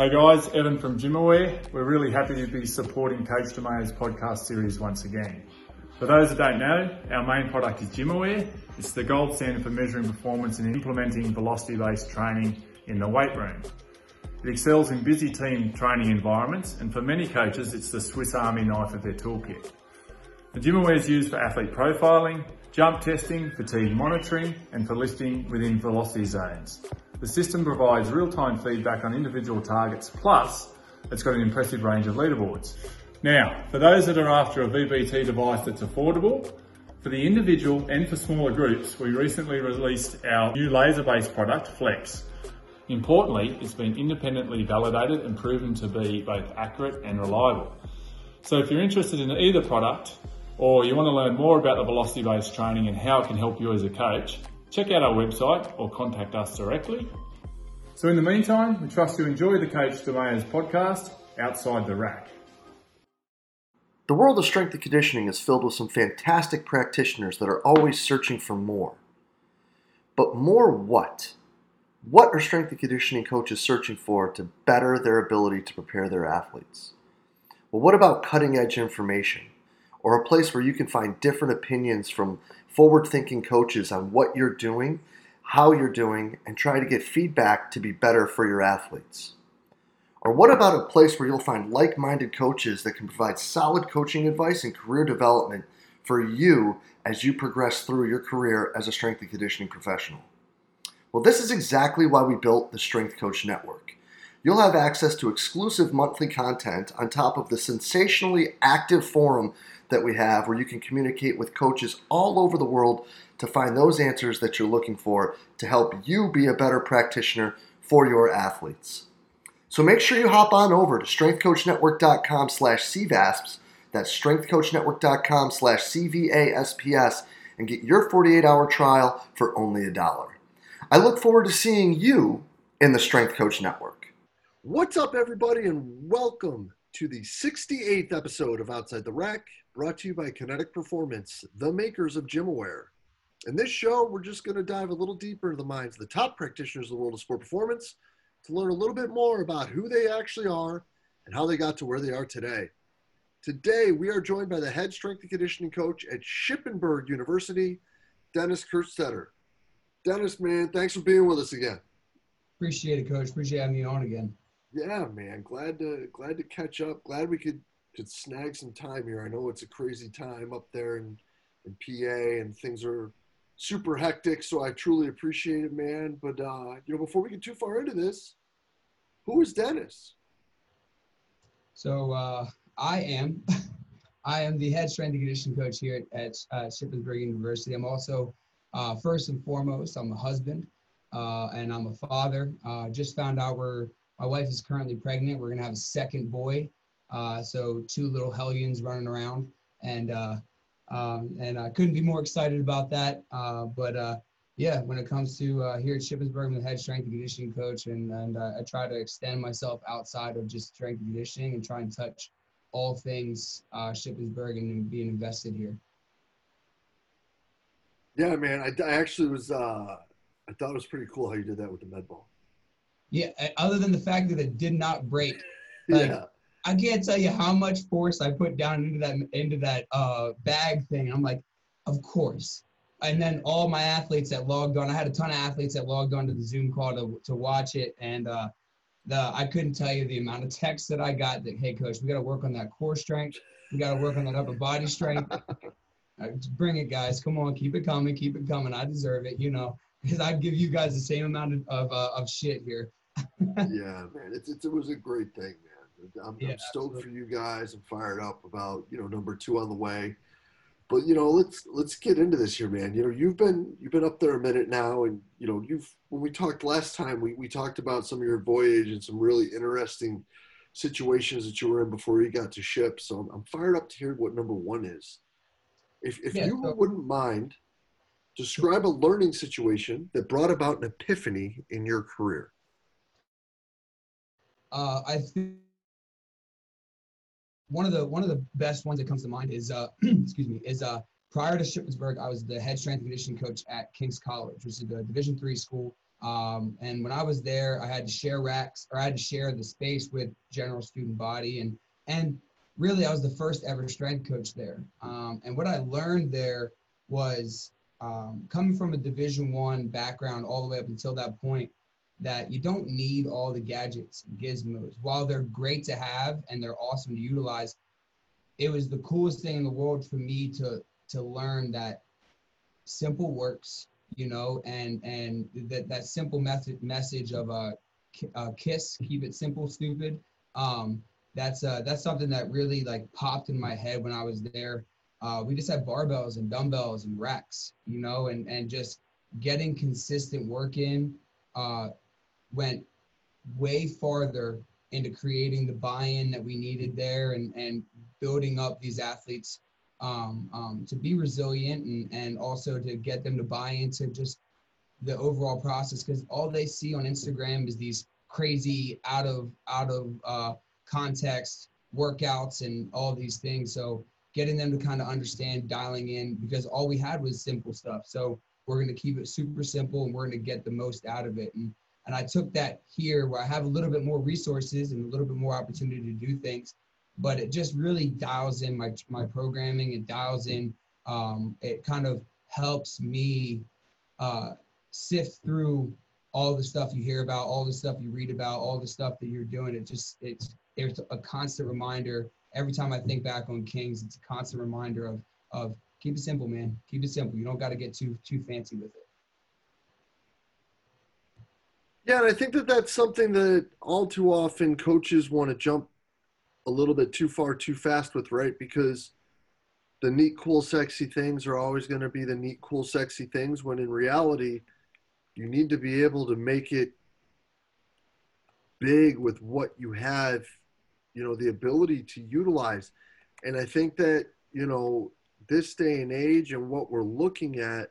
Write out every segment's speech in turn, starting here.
Hey guys, Evan from GymAware. We're really happy to be supporting Coach DeMayo's podcast series once again. For those that don't know, our main product is GymAware. It's the gold standard for measuring performance and implementing velocity-based training in the weight room. It excels in busy team training environments, and for many coaches, it's the Swiss Army knife of their toolkit. The GymAware is used for athlete profiling, jump testing, fatigue monitoring, and for lifting within velocity zones. The system provides real-time feedback on individual targets, plus it's got an impressive range of leaderboards. Now, for those that are after a VBT device that's affordable, for the individual and for smaller groups, we recently released our new laser-based product, Flex. Importantly, it's been independently validated and proven to be both accurate and reliable. So if you're interested in either product, or you want to learn more about the velocity-based training and how it can help you as a coach, check out our website or contact us directly. So in the meantime, we trust you enjoy the Coach DeMayo's podcast, Outside the Rack. The world of strength and conditioning is filled with some fantastic practitioners that are always searching for more. But more what? What are strength and conditioning coaches searching for to better their ability to prepare their athletes? Well, what about cutting edge information? Or a place where you can find different opinions from forward thinking coaches on what you're doing, how you're doing, and try to get feedback to be better for your athletes? Or what about a place where you'll find like minded coaches that can provide solid coaching advice and career development for you as you progress through your career as a strength and conditioning professional? Well, this is exactly why we built the Strength Coach Network. You'll have access to exclusive monthly content on top of the sensationally active forum that we have where you can communicate with coaches all over the world to find those answers that you're looking for to help you be a better practitioner for your athletes. So make sure you hop on over to strengthcoachnetwork.com slash CVASPS, that's strengthcoachnetwork.com slash CVASPS, and get your 48-hour trial for only a dollar. I look forward to seeing you in the Strength Coach Network. What's up, everybody, and welcome to the 68th episode of Outside the Rack, brought to you by Kinetic Performance, the makers of GymAware. In this show, we're just going to dive a little deeper into the minds of the top practitioners of the world of sport performance to learn a little bit more about who they actually are and how they got to where they are today. Today, we are joined by the head strength and conditioning coach at Shippensburg University, Dennis Kurtstetter. Dennis, man, thanks for being with us again. Appreciate it, Coach. Appreciate having me on again. Yeah, man. Glad to glad to catch up. Glad we could could snag some time here. I know it's a crazy time up there in, in PA and things are super hectic, so I truly appreciate it, man. But uh, you know, before we get too far into this, who is Dennis? So uh, I am, I am the head strength and conditioning coach here at, at uh, Shippensburg University. I'm also, uh, first and foremost, I'm a husband uh, and I'm a father. Uh, just found out we're, my wife is currently pregnant. We're gonna have a second boy. Uh, so two little hellions running around, and uh, um, and I couldn't be more excited about that. Uh, but uh, yeah, when it comes to uh, here at Shippensburg, I'm the head strength and conditioning coach, and and uh, I try to extend myself outside of just strength and conditioning and try and touch all things Shippensburg and being invested here. Yeah, man, I, I actually was. I thought it was pretty cool how you did that with the med ball. Yeah, other than the fact that it did not break. Like, yeah I can't tell you how much force I put down into that into that uh, bag thing. I'm like, of course. And then all my athletes that logged on, I had a ton of athletes that logged on to the Zoom call to, to watch it, and uh, the I couldn't tell you the amount of texts that I got. That hey, coach, we got to work on that core strength. We got to work on that upper body strength. uh, bring it, guys. Come on, keep it coming, keep it coming. I deserve it, you know, because I'd give you guys the same amount of of, uh, of shit here. Yeah, man, it's, it's, it was a great thing, man. I'm, yeah, I'm stoked absolutely. for you guys. I'm fired up about you know number two on the way. But you know, let's let's get into this here, man. You know, you've been you've been up there a minute now, and you know, you've when we talked last time, we we talked about some of your voyage and some really interesting situations that you were in before you got to ship. So I'm, I'm fired up to hear what number one is. If if yeah, you so- wouldn't mind, describe a learning situation that brought about an epiphany in your career. Uh, I think one of the one of the best ones that comes to mind is uh, excuse me is uh, prior to Shippensburg, I was the head strength and conditioning coach at King's College, which is a Division three school Um, and when I was there, I had to share racks or I had to share the space with general student body. And, and really, I was the first ever strength coach there. Um, and what I learned there was um, coming from a division one background all the way up until that point that you don't need all the gadgets gizmos. While they're great to have and they're awesome to utilize it was the coolest thing in the world for me to to learn that simple works you know and and that that simple method message of a, a kiss keep it simple stupid. Um that's uh that's something that really like popped in my head when i was there. Uh, we just had barbells and dumbbells and racks you know and and just getting consistent work in uh went way farther into creating the buy-in that we needed there and and building up these athletes um, um, to be resilient and, and also to get them to buy into just the overall process because all they see on Instagram is these crazy out of out of uh, context workouts and all these things. So getting them to kind of understand dialing in because all we had was simple stuff. So we're going to keep it super simple and we're going to get the most out of it. And and I took that here where I have a little bit more resources and a little bit more opportunity to do things but it just really dials in my my programming. It dials in. Um, it kind of helps me uh, sift through all the stuff you hear about, all the stuff you read about, all the stuff that you're doing. It just it's there's a constant reminder every time I think back on Kings. It's a constant reminder of of keep it simple, man. Keep it simple. You don't got to get too too fancy with it. Yeah, and I think that that's something that all too often coaches want to jump a little bit too far too fast with, right? Because the neat, cool, sexy things are always going to be the neat, cool, sexy things when in reality, you need to be able to make it big with what you have, you know, the ability to utilize. And I think that, you know, this day and age and what we're looking at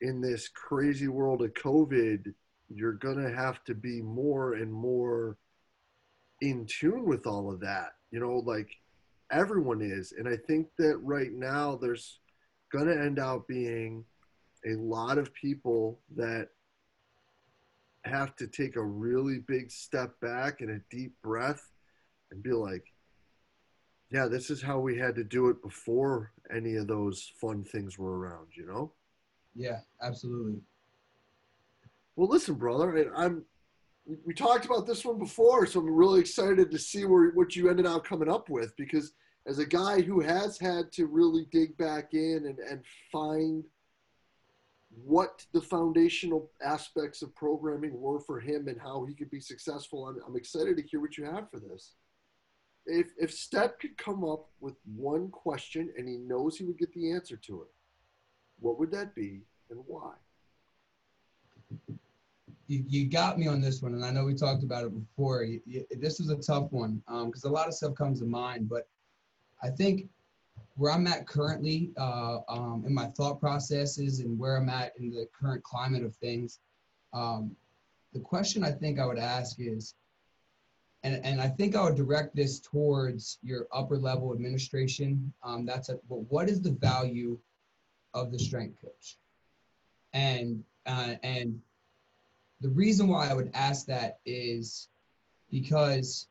in this crazy world of COVID, you're going to have to be more and more in tune with all of that. You know, like everyone is. And I think that right now there's going to end up being a lot of people that have to take a really big step back and a deep breath and be like, yeah, this is how we had to do it before any of those fun things were around, you know? Yeah, absolutely. Well, listen, brother, I'm we talked about this one before, so I'm really excited to see where what you ended up coming up with because as a guy who has had to really dig back in and, and find what the foundational aspects of programming were for him and how he could be successful, I'm, I'm excited to hear what you have for this. If, if Stet could come up with one question and he knows he would get the answer to it, what would that be and why? You, you got me on this one, and I know we talked about it before. You, you, this was a tough one because um, a lot of stuff comes to mind, but I think where I'm at currently uh, um, in my thought processes and where I'm at in the current climate of things, um, the question I think I would ask is, and, and I think I would direct this towards your upper level administration. Um, that's a, but what is the value of the strength coach? And uh, and the reason why I would ask that is because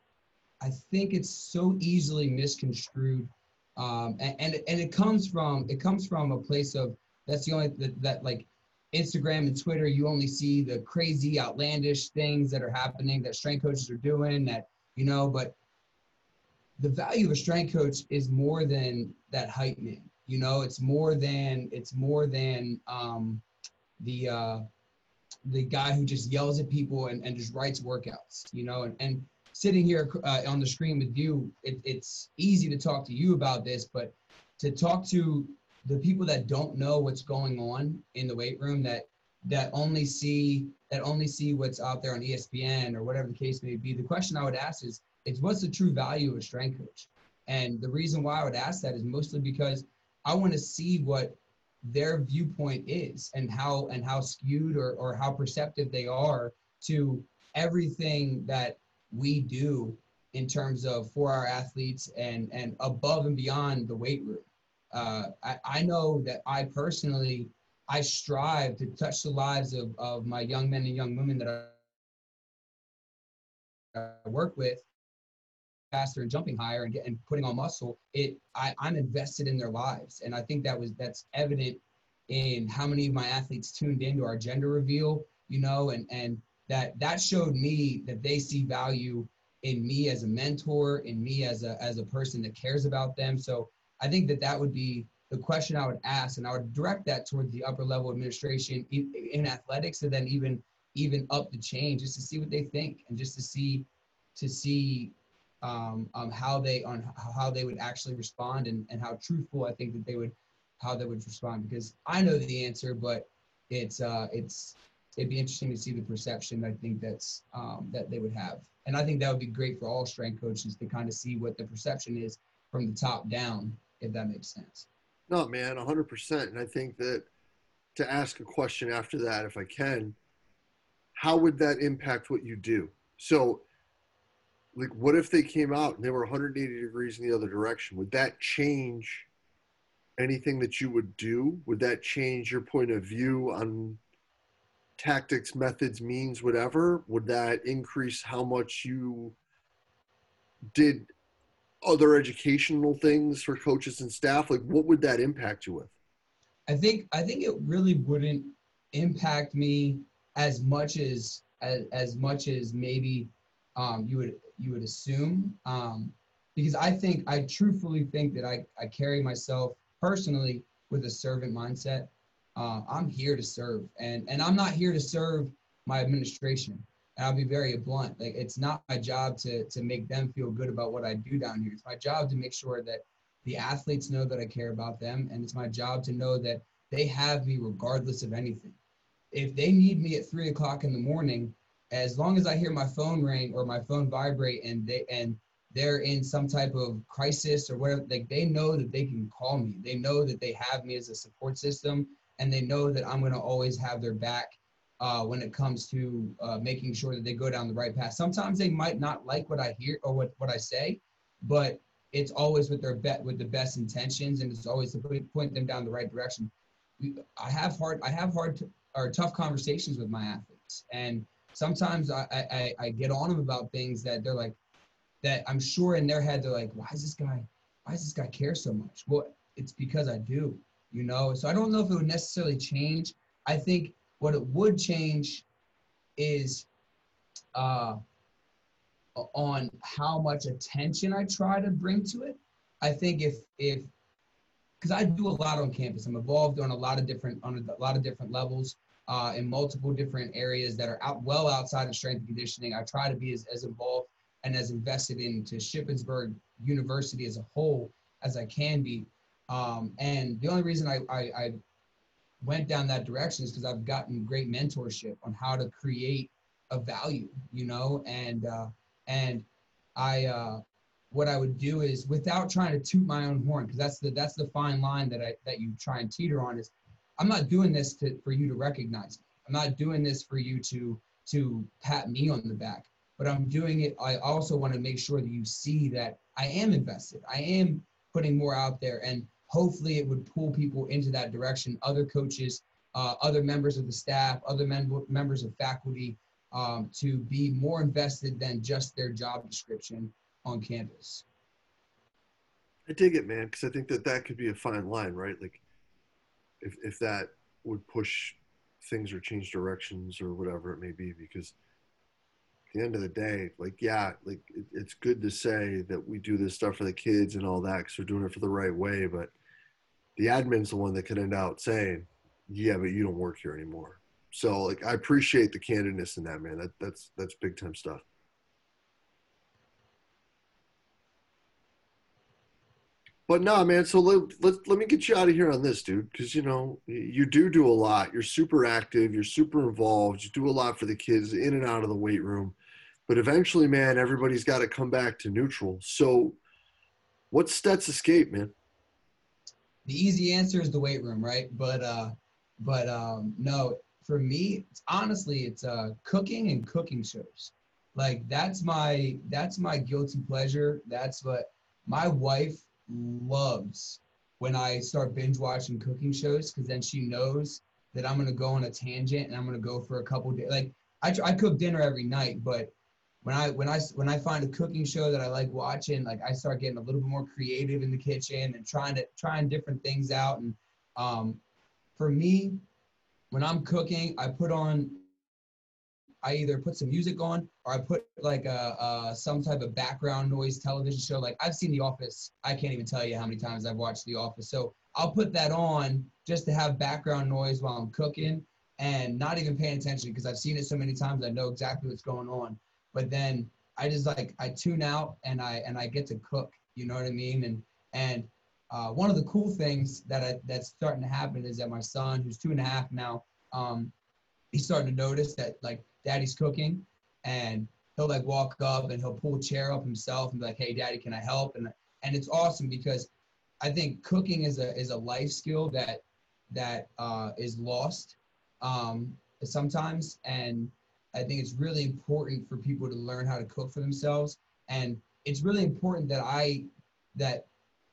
I think it's so easily misconstrued, um, and, and and it comes from it comes from a place of that's the only that, that like Instagram and Twitter you only see the crazy outlandish things that are happening that strength coaches are doing that you know but the value of a strength coach is more than that hype man you know? It's more than it's more than um, the uh, the guy who just yells at people and, and just writes workouts, you know, and, and sitting here uh, on the screen with you, it, it's easy to talk to you about this, but to talk to the people that don't know what's going on in the weight room that that only see that only see what's out there on ESPN or whatever the case may be. The question I would ask is, is what's the true value of a strength coach? And the reason why I would ask that is mostly because I want to see what their viewpoint is and how and how skewed or, or how perceptive they are to everything that we do in terms of for our athletes and and above and beyond the weight room. Uh, I, I know that I personally I strive to touch the lives of, of my young men and young women that I work with faster and jumping higher and getting putting on muscle it I, i'm invested in their lives. And i think that was that's evident in how many of my athletes tuned into our gender reveal you know and and that that showed me that they see value in me as a mentor in me as a as a person that cares about them. So i think that that would be the question i would ask and i would direct that towards the upper level administration in, in athletics and then even even up the chain just to see what they think and just to see to see um, um, how they on how they would actually respond and, and how truthful I think that they would how they would respond because I know the answer, but it's uh, it's it'd be interesting to see the perception I think that's um, that they would have, and I think that would be great for all strength coaches to kind of see what the perception is from the top down, if that makes sense. No, man, hundred percent, and I think that to ask a question after that, if I can, how would that impact what you do? So like what if they came out and they were 180 degrees in the other direction? Would that change anything that you would do? Would that change your point of view on tactics methods means whatever? Would that increase how much you did other educational things for coaches and staff? Like what would that impact you with? I think i think it really wouldn't impact me as much as as, as much as maybe um, you would you would assume. Um, because I think, I truthfully think that I, I carry myself personally with a servant mindset. Uh, I'm here to serve, and and I'm not here to serve my administration. And I'll be very blunt. Like it's not my job to to make them feel good about what I do down here. It's my job to make sure that the athletes know that I care about them, and it's my job to know that they have me regardless of anything. If they need me at three o'clock in the morning, as long as I hear my phone ring or my phone vibrate and they and they're in some type of crisis or whatever, like they know that they can call me. They know that they have me as a support system, and they know that I'm going to always have their back uh, when it comes to uh, making sure that they go down the right path. Sometimes they might not like what I hear or what, what I say, but it's always with their bet with the best intentions, and it's always to point them down the right direction. I have hard I have hard to, or tough conversations with my athletes, and sometimes I, I, I get on them about things that they're like, that I'm sure in their head, they're like, why is this guy, why does this guy care so much? Well, it's because I do, you know? So I don't know if it would necessarily change. I think what it would change is uh, on how much attention I try to bring to it. I think if, if, because I do a lot on campus. I'm involved on a lot of different on a lot of different levels uh, in multiple different areas that are out well outside of strength and conditioning. I try to be as, as involved and as invested into Shippensburg University as a whole as I can be. Um, and the only reason I, I, I went down that direction is because I've gotten great mentorship on how to create a value, you know, and uh, and I uh, what I would do is without trying to toot my own horn, because that's the that's the fine line that I that you try and teeter on is I'm not doing this to, for you to recognize. I'm not doing this for you to to pat me on the back, but I'm doing it. I also want to make sure that you see that I am invested. I am putting more out there, and hopefully, it would pull people into that direction. Other coaches, uh, other members of the staff, other mem- members of faculty, um, to be more invested than just their job description on campus. I dig it, man, because I think that that could be a fine line, right? Like if if that would push things or change directions or whatever it may be because at the end of the day like yeah like it, it's good to say that we do this stuff for the kids and all that because we're doing it for the right way but the admin's the one that could end out saying yeah but you don't work here anymore. So like i appreciate the candidness in that man. That that's that's big time stuff But no, man. So let, let, let me get you out of here on this, dude, because you know you do do a lot. You're super active. You're super involved. You do a lot for the kids in and out of the weight room. But eventually, man, everybody's got to come back to neutral. So, what's Stet's escape, man? The easy answer is the weight room, right? But uh, but um, no, for me, it's, honestly, it's uh, cooking and cooking shows. Like that's my that's my guilty pleasure. That's what my wife loves when I start binge watching cooking shows because then she knows that I'm gonna go on a tangent and I'm gonna go for a couple days. Like I, I cook dinner every night, but when I when I when I find a cooking show that I like watching, like I start getting a little bit more creative in the kitchen and trying to trying different things out. And um, for me, when I'm cooking, I put on I either put some music on or I put like a, a, some type of background noise television show. Like I've seen The Office. I can't even tell you how many times I've watched The Office. So I'll put that on just to have background noise while I'm cooking and not even paying attention because I've seen it so many times. I know exactly what's going on. But then I just like I tune out and I and I get to cook. You know what I mean? And and uh, one of the cool things that I, that's starting to happen is that my son, who's two and a half now, um, he's starting to notice that like daddy's cooking and he'll like walk up and he'll pull a chair up himself and be like, hey, daddy, can I help? And and it's awesome because I think cooking is a is a life skill that that uh, is lost um, sometimes, and I think it's really important for people to learn how to cook for themselves. And it's really important that I that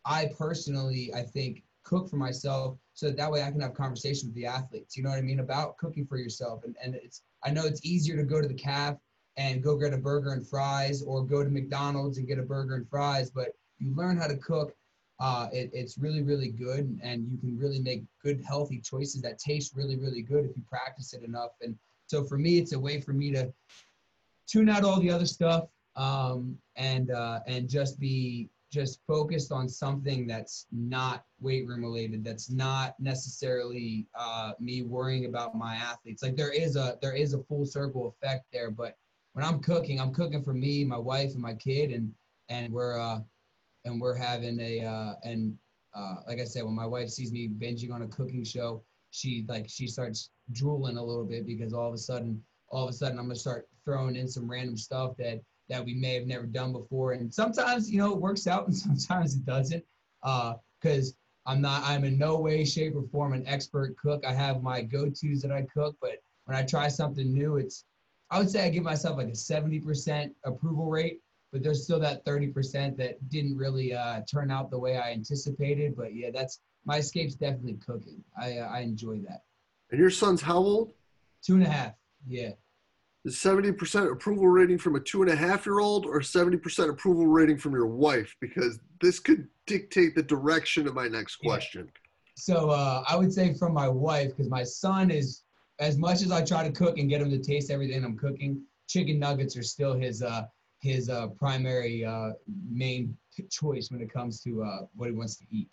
I personally I think cook for myself so that, that way I can have conversations with the athletes. You know what I mean about cooking for yourself. And and it's I know it's easier to go to the calf and go get a burger and fries or go to McDonald's and get a burger and fries, but you learn how to cook. Uh, it, it's really, really good, and you can really make good, healthy choices that taste really, really good if you practice it enough. And so for me, it's a way for me to tune out all the other stuff um, and uh, and just be just focused on something that's not weight room related that's not necessarily uh, me worrying about my athletes. Like there is a there is a full circle effect there but when i'm cooking i'm cooking for me my wife and my kid and and we're uh and we're having a uh and uh like i said when my wife sees me binging on a cooking show she like she starts drooling a little bit because all of a sudden all of a sudden i'm gonna start throwing in some random stuff that that we may have never done before. And sometimes, you know, it works out and sometimes it doesn't. Because uh, I'm not, I'm in no way, shape, or form an expert cook. I have my go tos that I cook, but when I try something new, it's, I would say I give myself like a 70% approval rate, but there's still that 30% that didn't really uh, turn out the way I anticipated. But yeah, that's my escape's definitely cooking. I, uh, I enjoy that. And your son's how old? Two and a half. Yeah is 70% approval rating from a two and a half year old or 70% approval rating from your wife? Because this could dictate the direction of my next question. Yeah. So uh, I would say from my wife, because my son is, as much as I try to cook and get him to taste everything I'm cooking, chicken nuggets are still his uh, his uh, primary uh, main choice when it comes to uh, what he wants to eat.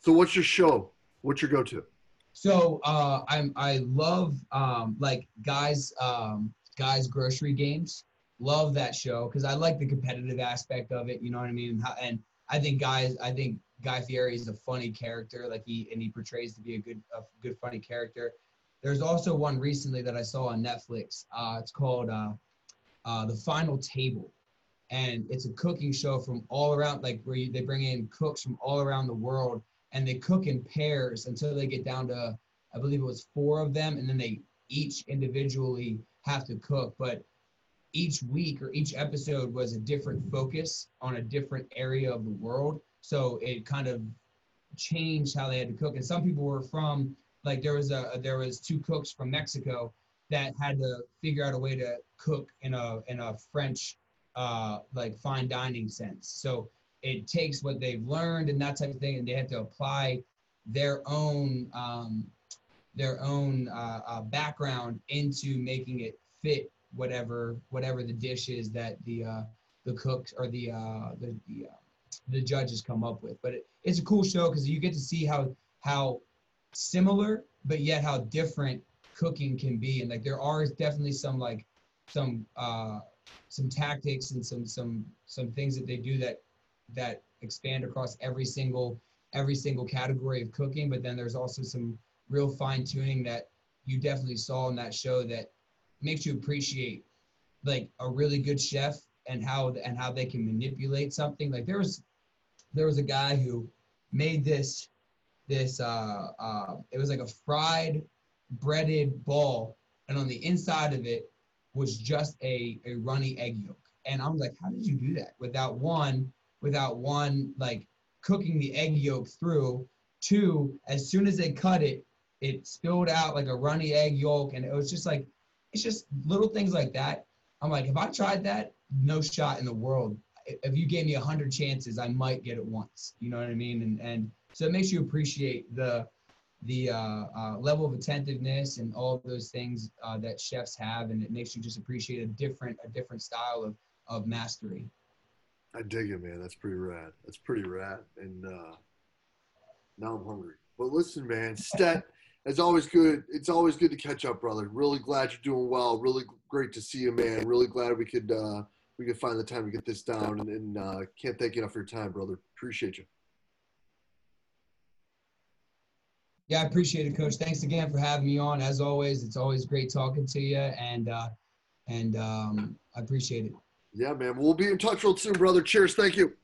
So what's your show? What's your go-to? So uh, I'm I love um, like guys um, Guy's Grocery Games. Love that show because I like the competitive aspect of it. You know what I mean? And I think guys, I think Guy Fieri is a funny character. Like he and he portrays to be a good a good funny character. There's also one recently that I saw on Netflix. Uh, it's called uh, uh, The Final Table, and it's a cooking show from all around, like where you, they bring in cooks from all around the world and they cook in pairs until they get down to I believe it was four of them, and then they each individually have to cook. But each week or each episode was a different focus on a different area of the world. So it kind of changed how they had to cook. And some people were from like there was a there was two cooks from Mexico that had to figure out a way to cook in a in a French uh, like fine dining sense. So it takes what they've learned and that type of thing, and they have to apply their own um, their own uh, uh, background into making it fit whatever whatever the dish is that the uh, the cooks or the uh, the the, uh, the judges come up with. But it, it's a cool show because you get to see how how similar but yet how different cooking can be, and like there are definitely some like some uh, some tactics and some some some things that they do that that expand across every single every single category of cooking but then there's also some real fine tuning that you definitely saw in that show that makes you appreciate like a really good chef and how and how they can manipulate something. Like there was there was a guy who made this this uh, uh it was like a fried breaded ball and on the inside of it was just a a runny egg yolk. And i'm like how did you do that? Without one without one like cooking the egg yolk through. Two, as soon as they cut it, it spilled out like a runny egg yolk, and it was just like it's just little things like that. I'm like, if I tried that, no shot in the world. If you gave me a hundred chances, I might get it once. You know what I mean? And and so it makes you appreciate the the uh, uh, level of attentiveness and all those things uh, that chefs have, and it makes you just appreciate a different a different style of of mastery. I dig it, man. That's pretty rad. That's pretty rad. And uh, now I'm hungry. But listen, man, Stet, it's always good. It's always good to catch up, brother. Really glad you're doing well. Really great to see you, man. Really glad we could uh, we could find the time to get this down. And, and uh, can't thank you enough for your time, brother. Appreciate you. Yeah, I appreciate it, Coach. Thanks again for having me on. As always, it's always great talking to you, and uh, and um, I appreciate it. Yeah, man. We'll be in touch real soon, brother. Cheers. Thank you.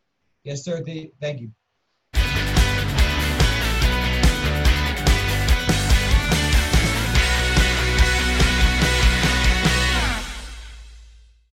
Yes, sir. Thank you.